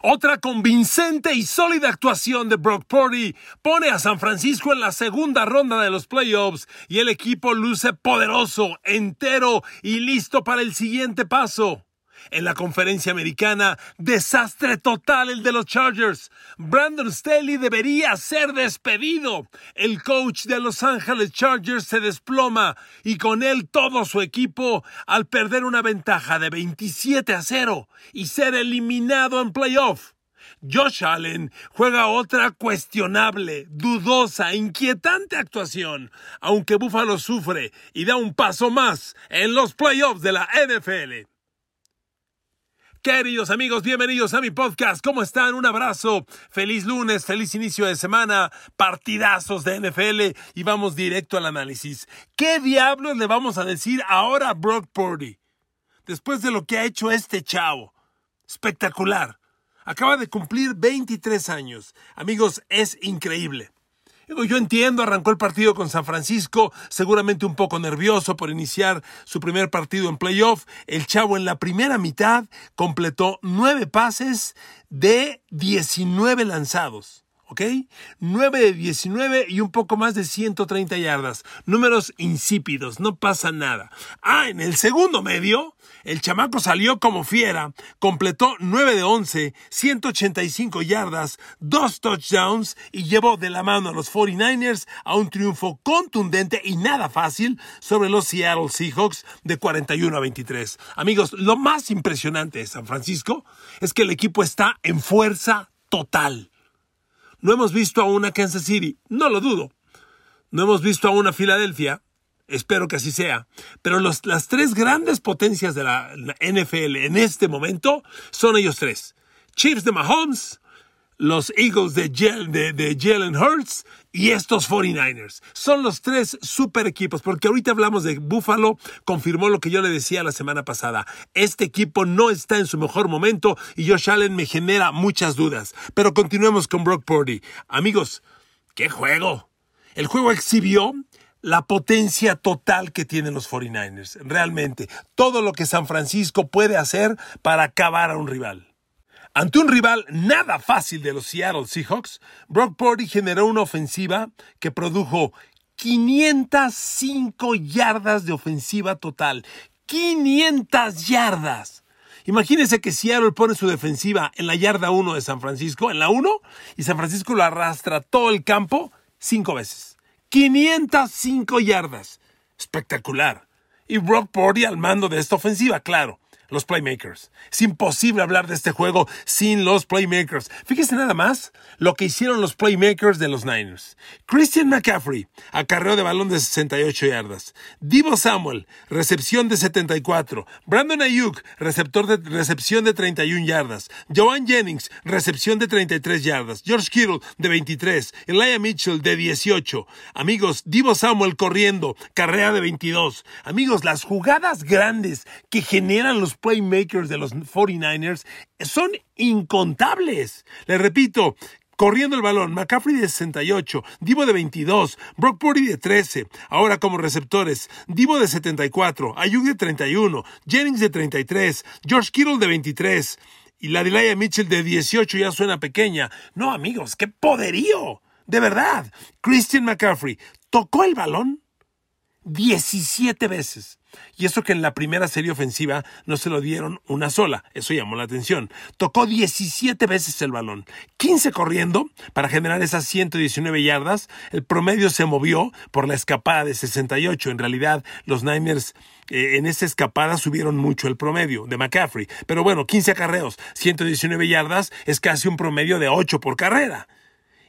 Otra convincente y sólida actuación de Brock Purdy pone a San Francisco en la segunda ronda de los playoffs y el equipo luce poderoso, entero y listo para el siguiente paso. En la conferencia americana, desastre total el de los Chargers. Brandon Staley debería ser despedido. El coach de Los Angeles Chargers se desploma y con él todo su equipo al perder una ventaja de 27 a 0 y ser eliminado en playoff. Josh Allen juega otra cuestionable, dudosa, inquietante actuación, aunque Buffalo sufre y da un paso más en los playoffs de la NFL. Queridos amigos, bienvenidos a mi podcast. ¿Cómo están? Un abrazo. Feliz lunes, feliz inicio de semana, partidazos de NFL y vamos directo al análisis. ¿Qué diablos le vamos a decir ahora a Brock Purdy? Después de lo que ha hecho este chavo. Espectacular. Acaba de cumplir 23 años. Amigos, es increíble. Yo entiendo, arrancó el partido con San Francisco, seguramente un poco nervioso por iniciar su primer partido en playoff. El chavo en la primera mitad completó nueve pases de 19 lanzados. ¿Ok? 9 de 19 y un poco más de 130 yardas. Números insípidos, no pasa nada. Ah, en el segundo medio, el chamaco salió como fiera, completó 9 de 11, 185 yardas, dos touchdowns y llevó de la mano a los 49ers a un triunfo contundente y nada fácil sobre los Seattle Seahawks de 41 a 23. Amigos, lo más impresionante de San Francisco es que el equipo está en fuerza total. No hemos visto a una Kansas City, no lo dudo. No hemos visto a una Filadelfia, espero que así sea. Pero las tres grandes potencias de la, NFL en este momento son ellos tres. Chiefs de Mahomes, los Eagles de, de, Jalen Hurts y estos 49ers. Son los tres super equipos, porque ahorita hablamos de Buffalo, confirmó lo que yo le decía la semana pasada. Este equipo no está en su mejor momento y Josh Allen me genera muchas dudas. Pero continuemos con Brock Purdy. Amigos, ¡qué juego! El juego exhibió la potencia total que tienen los 49ers. Realmente, todo lo que San Francisco puede hacer para acabar a un rival. Ante un rival nada fácil de los Seattle Seahawks, Brock Purdy generó una ofensiva que produjo 505 yardas de ofensiva total. 500 yardas. Imagínense que Seattle pone su defensiva en la yarda 1 de San Francisco, en la 1, y San Francisco lo arrastra todo el campo cinco veces. 505 yardas. Espectacular. Y Brock Purdy al mando de esta ofensiva, claro los playmakers. Es imposible hablar de este juego sin los playmakers. Fíjese nada más lo que hicieron los playmakers de los Niners. Christian McCaffrey, acarreo de balón de 68 yardas. Divo Samuel, recepción de 74. Brandon Ayuk, receptor de recepción de 31 yardas. Joan Jennings, recepción de 33 yardas. George Kittle, de 23. Elijah Mitchell, de 18. Amigos, Divo Samuel corriendo, carrera de 22. Amigos, las jugadas grandes que generan los playmakers de los 49ers son incontables. Les repito, corriendo el balón, McCaffrey de 68, Divo de 22, Brock Purdy de 13, ahora como receptores, Divo de 74, Ayuk de 31, Jennings de 33, George Kittle de 23 y la Delia Mitchell de 18 ya suena pequeña. No, amigos, qué poderío. De verdad, Christian McCaffrey tocó el balón 17 veces. Y eso que en la primera serie ofensiva no se lo dieron una sola, eso llamó la atención. Tocó 17 veces el balón, 15 corriendo para generar esas 119 yardas. El promedio se movió por la escapada de 68. En realidad, los Niners eh, en esa escapada subieron mucho el promedio de McCaffrey. Pero bueno, 15 acarreos, 119 yardas es casi un promedio de 8 por carrera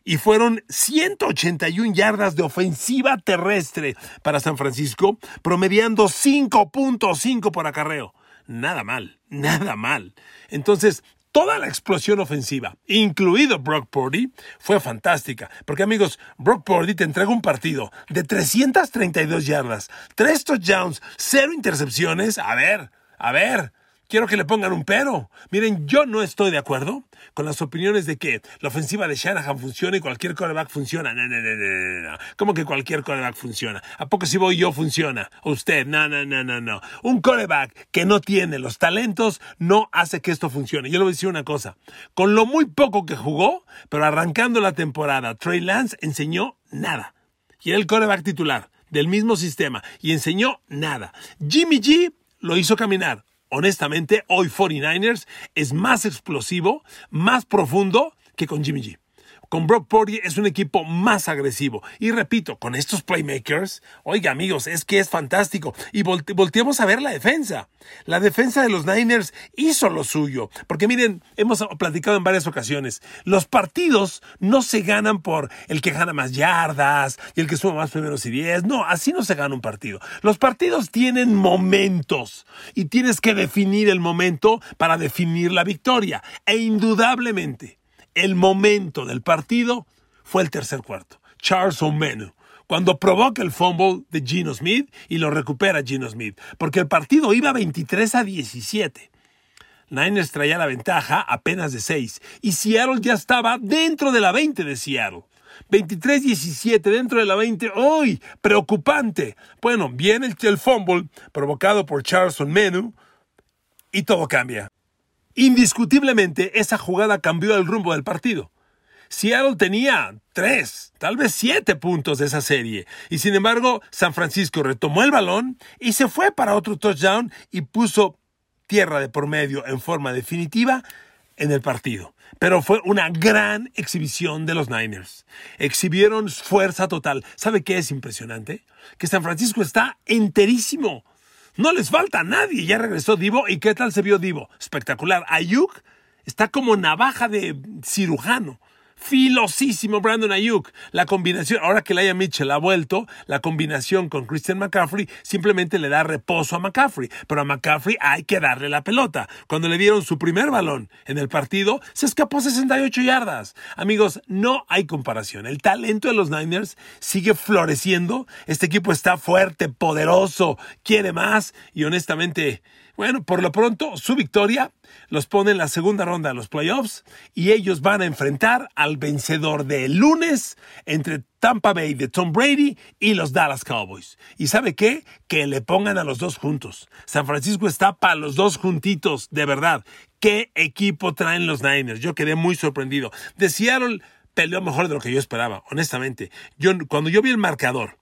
y fueron 181 yardas de ofensiva terrestre para San Francisco, promediando 5.5 por acarreo. Nada mal, nada mal. Entonces, toda la explosión ofensiva, incluido Brock Purdy, fue fantástica. Porque amigos, Brock Purdy te entrega un partido de 332 yardas, 3 touchdowns, 0 intercepciones. A ver, a ver, quiero que le pongan un pero. Miren, yo no estoy de acuerdo con las opiniones de que la ofensiva de Shanahan funciona y cualquier quarterback funciona. No, no, no, no, no. ¿Cómo que cualquier quarterback funciona? ¿A poco si voy yo funciona? Usted, no, no, no, no, no. Un quarterback que no tiene los talentos no hace que esto funcione. Yo le voy a decir una cosa. Con lo muy poco que jugó, pero arrancando la temporada, Trey Lance enseñó nada. Y era el quarterback titular del mismo sistema y enseñó nada. Jimmy G lo hizo caminar honestamente, hoy 49ers es más explosivo, más profundo que con Jimmy G. Con Brock Purdy es un equipo más agresivo. Y repito, con estos playmakers, oiga amigos, es que es fantástico. Y volteemos a ver la defensa. La defensa de los Niners hizo lo suyo. Porque miren, hemos platicado en varias ocasiones, los partidos no se ganan por el que gana más yardas y el que suma más primeros y diez. No, así no se gana un partido. Los partidos tienen momentos y tienes que definir el momento para definir la victoria. E indudablemente, el momento del partido fue el tercer cuarto. Charles O'Menu, cuando provoca el fumble de Gino Smith y lo recupera Gino Smith, porque el partido iba 23 a 17. Niners traía la ventaja apenas de 6 y Seattle ya estaba dentro de la 20 de Seattle. 23-17 dentro de la 20. ¡Uy! Preocupante. Bueno, viene el, el fumble provocado por Charles O'Menu y todo cambia. Indiscutiblemente, esa jugada cambió el rumbo del partido. Seattle tenía tres, tal vez siete puntos de esa serie, y sin embargo, San Francisco retomó el balón y se fue para otro touchdown y puso tierra de por medio en forma definitiva en el partido. Pero fue una gran exhibición de los Niners. Exhibieron fuerza total. ¿Sabe qué es impresionante? Que San Francisco está enterísimo. No les falta a nadie. Ya regresó Divo. ¿Y qué tal se vio Divo? Espectacular. Ayuk está como navaja de cirujano filosísimo Brandon Ayuk. La combinación, ahora que Laia Mitchell ha vuelto, la combinación con Christian McCaffrey simplemente le da reposo a McCaffrey. Pero a McCaffrey hay que darle la pelota. Cuando le dieron su primer balón en el partido, se escapó 68 yardas. Amigos, no hay comparación. El talento de los Niners sigue floreciendo. Este equipo está fuerte, poderoso, quiere más y honestamente bueno, por lo pronto, su victoria los pone en la segunda ronda de los playoffs y ellos van a enfrentar al vencedor del lunes entre Tampa Bay de Tom Brady y los Dallas Cowboys. ¿Y sabe qué? Que le pongan a los dos juntos. San Francisco está para los dos juntitos, de verdad. ¿Qué equipo traen los Niners? Yo quedé muy sorprendido. De Seattle peleó mejor de lo que yo esperaba, honestamente. Yo, cuando yo vi el marcador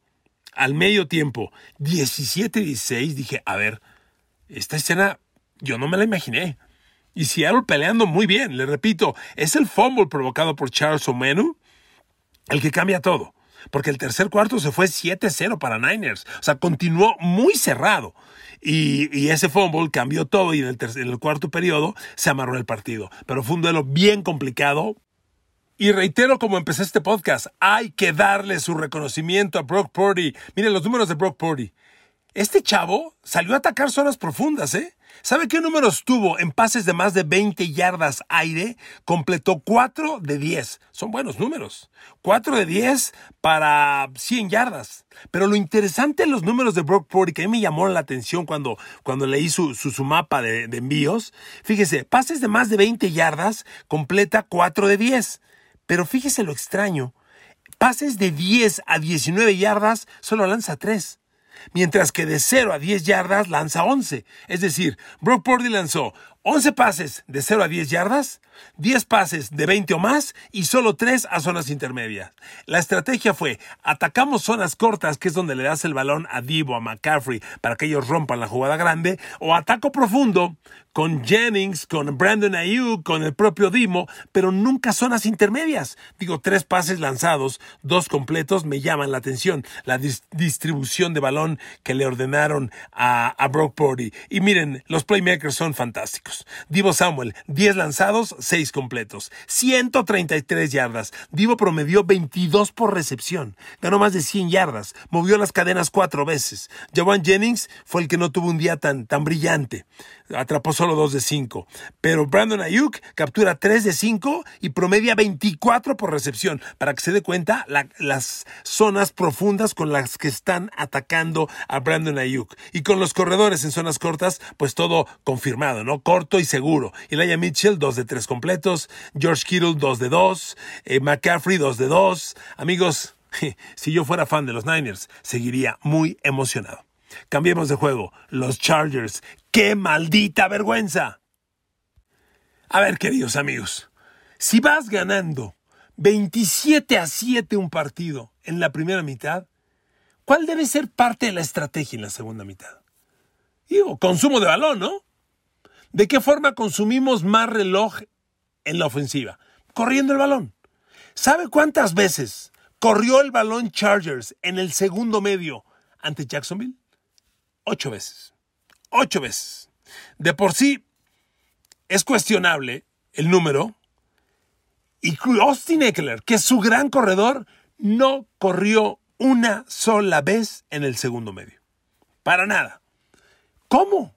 al medio tiempo, 17-16, dije, a ver, esta escena yo no me la imaginé. Y Seattle peleando muy bien, le repito, es el fumble provocado por Charles O'Menu el que cambia todo. Porque el tercer cuarto se fue 7-0 para Niners. O sea, continuó muy cerrado. Y, ese fumble cambió todo y en el, en el cuarto periodo se amarró el partido. Pero fue un duelo bien complicado, y reitero como empecé este podcast, hay que darle su reconocimiento a Brock Purdy. Miren los números de Brock Purdy. Este chavo salió a atacar zonas profundas, ¿eh? ¿Sabe qué números tuvo en pases de más de 20 yardas aire? Completó 4 de 10. Son buenos números. 4 de 10 para 100 yardas. Pero lo interesante en los números de Brock Purdy, que a mí me llamó la atención cuando, cuando leí su, su, mapa de, de envíos, fíjese, pases de más de 20 yardas, completa 4 de 10. Pero fíjese lo extraño. Pases de 10 a 19 yardas, solo lanza 3 mientras que de 0 a 10 yardas lanza 11. Es decir, Brock Purdy lanzó 11 pases de 0 a 10 yardas, 10 pases de 20 o más y solo 3 a zonas intermedias. La estrategia fue, atacamos zonas cortas, que es donde le das el balón a Divo, a McCaffrey, para que ellos rompan la jugada grande, o ataco profundo con Jennings, con Brandon Ayuk, con el propio Dimo, pero nunca zonas intermedias. Digo, tres pases lanzados, dos completos, me llaman la atención. La distribución de balón que le ordenaron a, a Brock Purdy. Y miren, los playmakers son fantásticos. Completos. Divo Samuel, 10 lanzados, 6 completos. 133 yardas. Divo promedió 22 por recepción. Ganó más de 100 yardas. Movió las cadenas cuatro veces. Jawan Jennings fue el que no tuvo un día tan, tan brillante. Atrapó solo 2 de 5. Pero Brandon Ayuk captura 3 de 5 y promedia 24 por recepción. Para que se dé cuenta las zonas profundas con las que están atacando a Brandon Ayuk. Y con los corredores en zonas cortas, pues todo confirmado, ¿no? Corto y seguro. Elijah Mitchell, 2 de 3 completos. George Kittle, 2 de 2. Eh, McCaffrey, 2 de 2. Amigos, si yo fuera fan de los Niners, seguiría muy emocionado. Cambiemos de juego. Los Chargers. ¡Qué maldita vergüenza! A ver, queridos amigos, si vas ganando 27 a 7 un partido en la primera mitad, ¿cuál debe ser parte de la estrategia en la segunda mitad? Digo, consumo de balón, ¿no? ¿De qué forma consumimos más reloj en la ofensiva? Corriendo el balón. ¿Sabe cuántas veces corrió el balón Chargers en el segundo medio ante Jacksonville? Ocho veces. Ocho veces. De por sí es cuestionable el número. Y Austin Eckler, que es su gran corredor, no corrió una sola vez en el segundo medio. Para nada. ¿Cómo?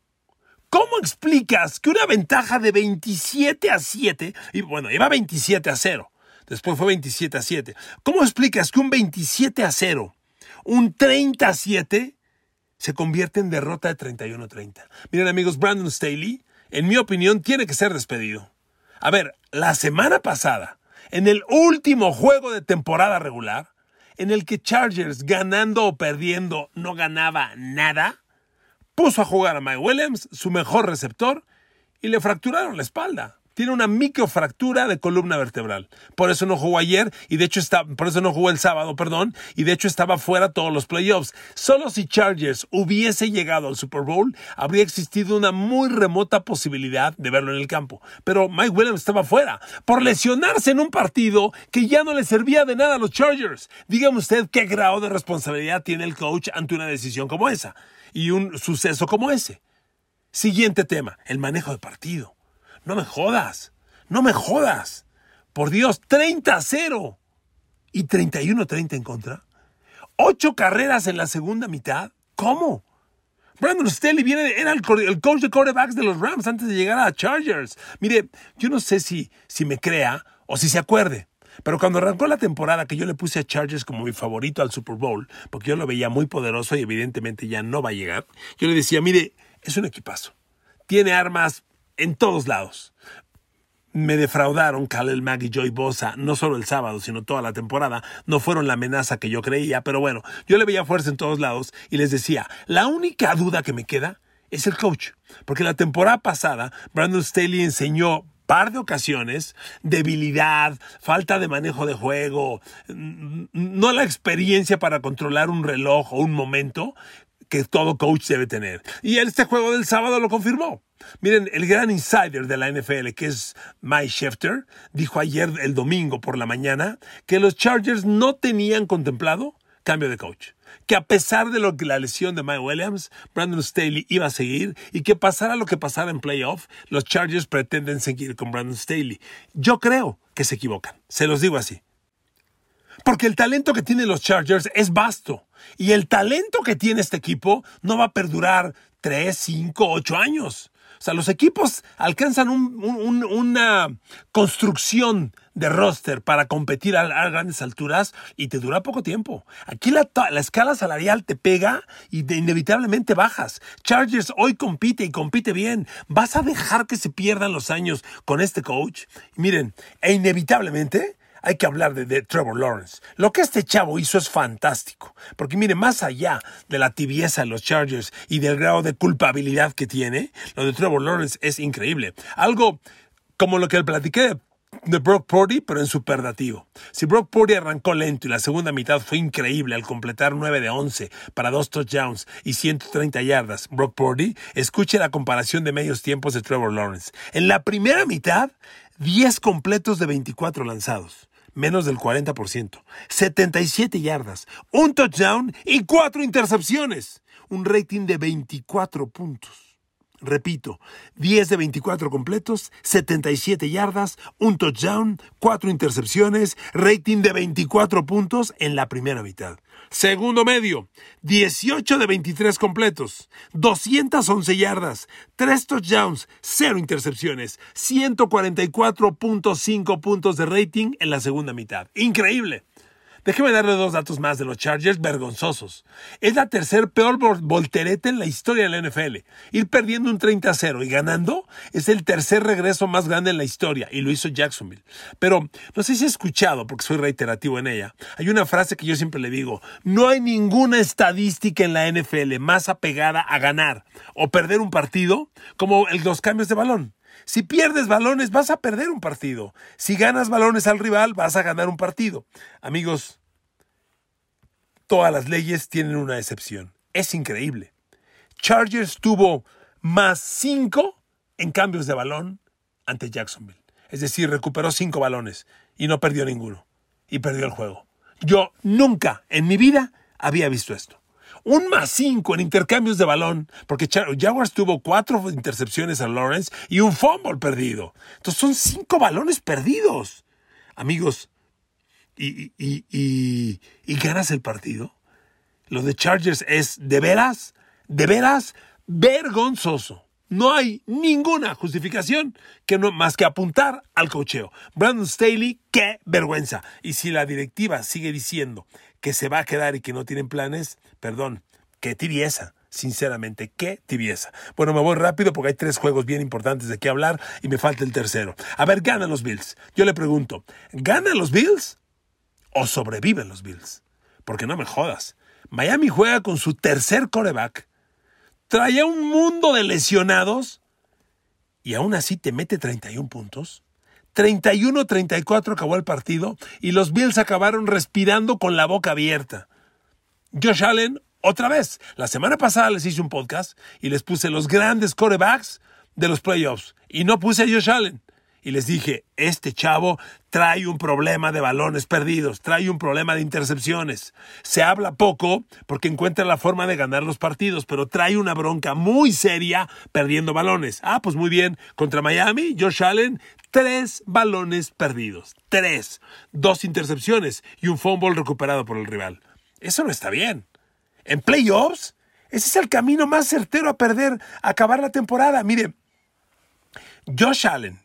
¿Cómo explicas que una ventaja de 27 a 7, y bueno, iba 27 a 0, después fue 27 a 7, ¿cómo explicas que un 27 a 0, un 30 a 7, se convierte en derrota de 31 a 30? Miren amigos, Brandon Staley, en mi opinión, tiene que ser despedido. A ver, la semana pasada, en el último juego de temporada regular, en el que Chargers ganando o perdiendo no ganaba nada, puso a jugar a Mike Williams, su mejor receptor, y le fracturaron la espalda. Tiene una microfractura de columna vertebral. Por eso no jugó ayer y de hecho está, por eso no jugó el sábado, perdón, y de hecho estaba fuera todos los playoffs. Solo si Chargers hubiese llegado al Super Bowl, habría existido una muy remota posibilidad de verlo en el campo. Pero Mike Williams estaba fuera por lesionarse en un partido que ya no le servía de nada a los Chargers. Dígame usted qué grado de responsabilidad tiene el coach ante una decisión como esa y un suceso como ese. Siguiente tema, el manejo de partido. No me jodas, no me jodas. Por Dios, 30 a 0 y 31 30 en contra. Ocho carreras en la segunda mitad. ¿Cómo? Brandon Staley viene, era el, coach de quarterbacks de los Rams antes de llegar a Chargers. Mire, yo no sé si, si me crea o si se acuerde. Pero cuando arrancó la temporada que yo le puse a Chargers como mi favorito al Super Bowl, porque yo lo veía muy poderoso y evidentemente ya no va a llegar, yo le decía, mire, es un equipazo. Tiene armas en todos lados. Me defraudaron Khalil Mack y Joy Bosa, no solo el sábado, sino toda la temporada. No fueron la amenaza que yo creía, pero bueno, yo le veía fuerza en todos lados y les decía, la única duda que me queda es el coach. Porque la temporada pasada, Brandon Staley enseñó par de ocasiones, debilidad, falta de manejo de juego, no la experiencia para controlar un reloj o un momento que todo coach debe tener. Y este juego del sábado lo confirmó. Miren, el gran insider de la NFL, que es Mike Schefter, dijo ayer, el domingo por la mañana, que los Chargers no tenían contemplado cambio de coach que a pesar de lo que la lesión de Mike Williams, Brandon Staley iba a seguir y que pasara lo que pasara en playoff, los Chargers pretenden seguir con Brandon Staley. Yo creo que se equivocan, se los digo así. Porque el talento que tienen los Chargers es vasto. Y el talento que tiene este equipo no va a perdurar 3, 5, 8 años. O sea, los equipos alcanzan una construcción de roster para competir a, grandes alturas y te dura poco tiempo. Aquí la, escala salarial te pega y inevitablemente bajas. Chargers hoy compite y compite bien. ¿Vas a dejar que se pierdan los años con este coach? miren, e inevitablemente hay que hablar de, Trevor Lawrence. Lo que este chavo hizo es fantástico, porque mire, más allá de la tibieza de los Chargers y del grado de culpabilidad que tiene, lo de Trevor Lawrence es increíble. Algo como lo que le platiqué de Brock Purdy, pero en superlativo. Si Brock Purdy arrancó lento y la segunda mitad fue increíble al completar 9 de 11 para dos touchdowns y 130 yardas, Brock Purdy, escuche la comparación de medios tiempos de Trevor Lawrence. En la primera mitad, 10 completos de 24 lanzados menos del 40%, 77 yardas, un touchdown y cuatro intercepciones, un rating de 24 puntos. Repito, 10 de 24 completos, 77 yardas, un touchdown, 4 intercepciones, rating de 24 puntos en la primera mitad. Segundo medio, 18 de 23 completos, 211 yardas, 3 touchdowns, 0 intercepciones, 144.5 puntos de rating en la segunda mitad. Increíble. Déjeme darle dos datos más de los Chargers vergonzosos. Es la tercer peor voltereta en la historia de la NFL. Ir perdiendo un 30 0 y ganando es el tercer regreso más grande en la historia y lo hizo Jacksonville. Pero no sé si he escuchado, porque soy reiterativo en ella, hay una frase que yo siempre le digo, no hay ninguna estadística en la NFL más apegada a ganar o perder un partido como los cambios de balón. Si pierdes balones, vas a perder un partido. Si ganas balones al rival, vas a ganar un partido. Amigos, todas las leyes tienen una excepción. Es increíble. Chargers tuvo más cinco en cambios de balón ante Jacksonville. Es decir, recuperó cinco balones y no perdió ninguno. Y perdió el juego. Yo nunca en mi vida había visto esto un más cinco en intercambios de balón, porque Jaguars tuvo cuatro intercepciones a Lawrence y un fumble perdido. Entonces son cinco balones perdidos. Amigos, ¿y, y, y, y ganas el partido? Lo de Chargers es de veras, de veras vergonzoso. No hay ninguna justificación que no, más que apuntar al cocheo. Brandon Staley, qué vergüenza. Y si la directiva sigue diciendo que se va a quedar y que no tienen planes, perdón, qué tibieza. Sinceramente, qué tibieza. Bueno, me voy rápido porque hay tres juegos bien importantes de qué hablar y me falta el tercero. A ver, ¿ganan los Bills? Yo le pregunto, ¿ganan los Bills o sobreviven los Bills? Porque no me jodas. Miami juega con su tercer coreback, trae un mundo de lesionados y aún así te mete 31 puntos. 31-34 acabó el partido y los Bills acabaron respirando con la boca abierta. Josh Allen, otra vez, la semana pasada les hice un podcast y les puse los grandes corebacks de los playoffs y no puse a Josh Allen y les dije, este chavo trae un problema de balones perdidos, trae un problema de intercepciones. Se habla poco porque encuentra la forma de ganar los partidos, pero trae una bronca muy seria perdiendo balones. Ah, pues muy bien, contra Miami, Josh Allen, tres balones perdidos, tres, dos intercepciones y un fumble recuperado por el rival. Eso no está bien. En playoffs, ese es el camino más certero a perder, a acabar la temporada. Mire, Josh Allen,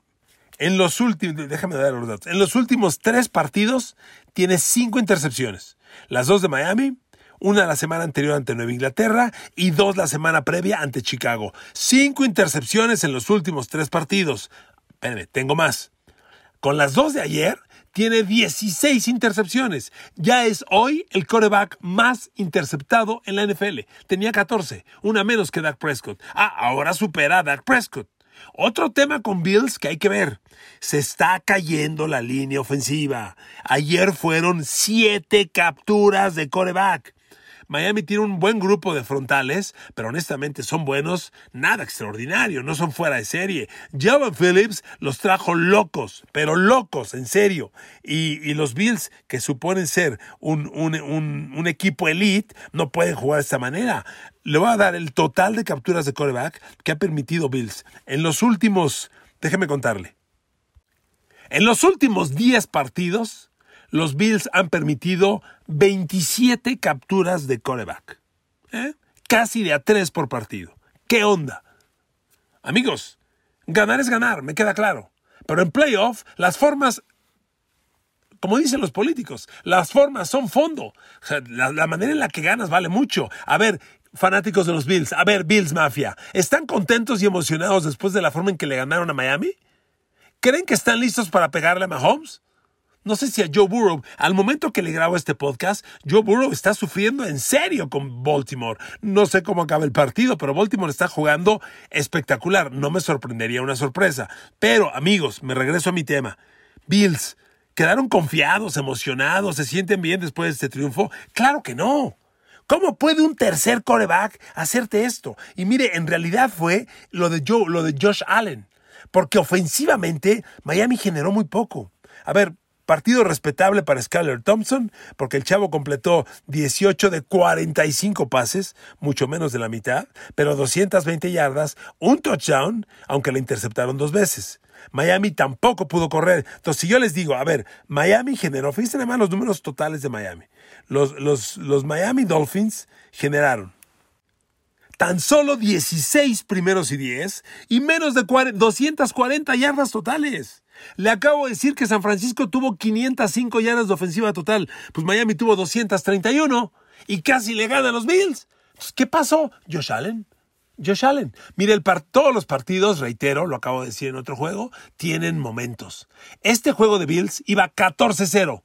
en los últimos, déjame dar los datos. En los últimos tres partidos tiene cinco intercepciones. Las dos de Miami, una la semana anterior ante Nueva Inglaterra y dos la semana previa ante Chicago. Cinco intercepciones en los últimos tres partidos. Espérenme, tengo más. Con las dos de ayer, tiene 16 intercepciones. Ya es hoy el coreback más interceptado en la NFL. Tenía 14, una menos que Dak Prescott. Ah, ahora supera a Dak Prescott. Otro tema con Bills que hay que ver. Se está cayendo la línea ofensiva. Ayer fueron siete capturas de coreback. Miami tiene un buen grupo de frontales, pero honestamente son buenos, nada extraordinario, no son fuera de serie. Javon Phillips los trajo locos, pero locos, en serio. Y, los Bills, que suponen ser un, un equipo elite, no pueden jugar de esta manera. Le voy a dar el total de capturas de coreback que ha permitido Bills. En los últimos, déjeme contarle. En los últimos 10 partidos, los Bills han permitido 27 capturas de coreback. ¿eh? Casi de a 3 por partido. ¿Qué onda? Amigos, ganar es ganar, me queda claro. Pero en playoff, las formas, como dicen los políticos, las formas son fondo. la, la manera en la que ganas vale mucho. A ver, fanáticos de los Bills, a ver, Bills Mafia, ¿están contentos y emocionados después de la forma en que le ganaron a Miami? ¿Creen que están listos para pegarle a Mahomes? No sé si a Joe Burrow, al momento que le grabo este podcast, Joe Burrow está sufriendo en serio con Baltimore. No sé cómo acaba el partido, pero Baltimore está jugando espectacular. No me sorprendería una sorpresa. Pero, amigos, me regreso a mi tema. Bills, ¿quedaron confiados, emocionados, se sienten bien después de este triunfo? Claro que no. ¿Cómo puede un tercer coreback hacerte esto? Y mire, en realidad fue lo de, Joe, lo de Josh Allen. Porque ofensivamente Miami generó muy poco. A ver, Partido respetable para Skyler Thompson, porque el chavo completó 18 de 45 pases, mucho menos de la mitad, pero 220 yardas, un touchdown, aunque le interceptaron dos veces. Miami tampoco pudo correr. Entonces, si yo les digo, a ver, Miami generó, fíjense además los números totales de Miami. Los, los, los Miami Dolphins generaron tan solo 16 primeros y 10 y menos de 240 yardas totales. Le acabo de decir que San Francisco tuvo 505 yardas de ofensiva total, pues Miami tuvo 231 y casi le gana a los Bills. ¿Qué pasó? Josh Allen. Josh Allen. Mire, el todos los partidos, reitero, lo acabo de decir en otro juego, tienen momentos. Este juego de Bills iba 14-0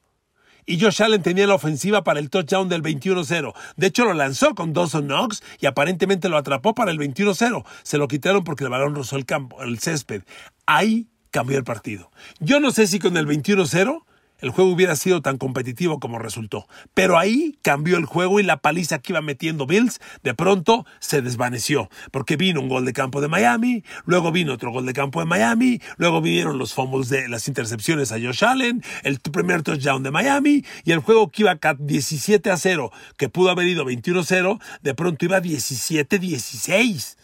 y Josh Allen tenía la ofensiva para el touchdown del 21-0. De hecho, lo lanzó con Dawson Knox y aparentemente lo atrapó para el 21-0. Se lo quitaron porque el balón rozó el campo, el césped. Ahí cambió el partido. Yo no sé si con el 21-0 el juego hubiera sido tan competitivo como resultó. Pero ahí cambió el juego y la paliza que iba metiendo Bills de pronto se desvaneció, porque vino un gol de campo de Miami, luego vino otro gol de campo de Miami, luego vinieron los fumbles de las intercepciones a Josh Allen, el primer touchdown de Miami y el juego que iba 17 a 0, que pudo haber ido 21 a 0, de pronto iba 17 16.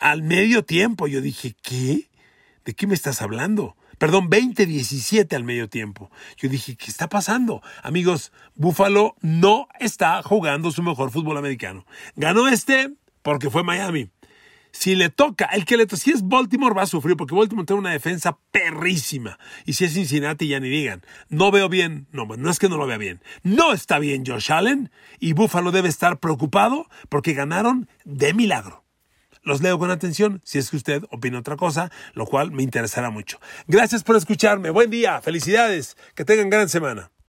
Al medio tiempo yo dije, ¿qué? ¿De qué me estás hablando? Perdón, 20-17 al medio tiempo. Yo dije, ¿qué está pasando? Amigos, Buffalo no está jugando su mejor fútbol americano. Ganó este porque fue Miami. Si le toca, el que le toca, si es Baltimore va a sufrir porque Baltimore tiene una defensa perrísima. Y si es Cincinnati ya ni digan. No veo bien, no, no es que no lo vea bien. No está bien Josh Allen y Buffalo debe estar preocupado porque ganaron de milagro. Los leo con atención si es que usted opina otra cosa, lo cual me interesará mucho. Gracias por escucharme. Buen día. Felicidades. Que tengan gran semana.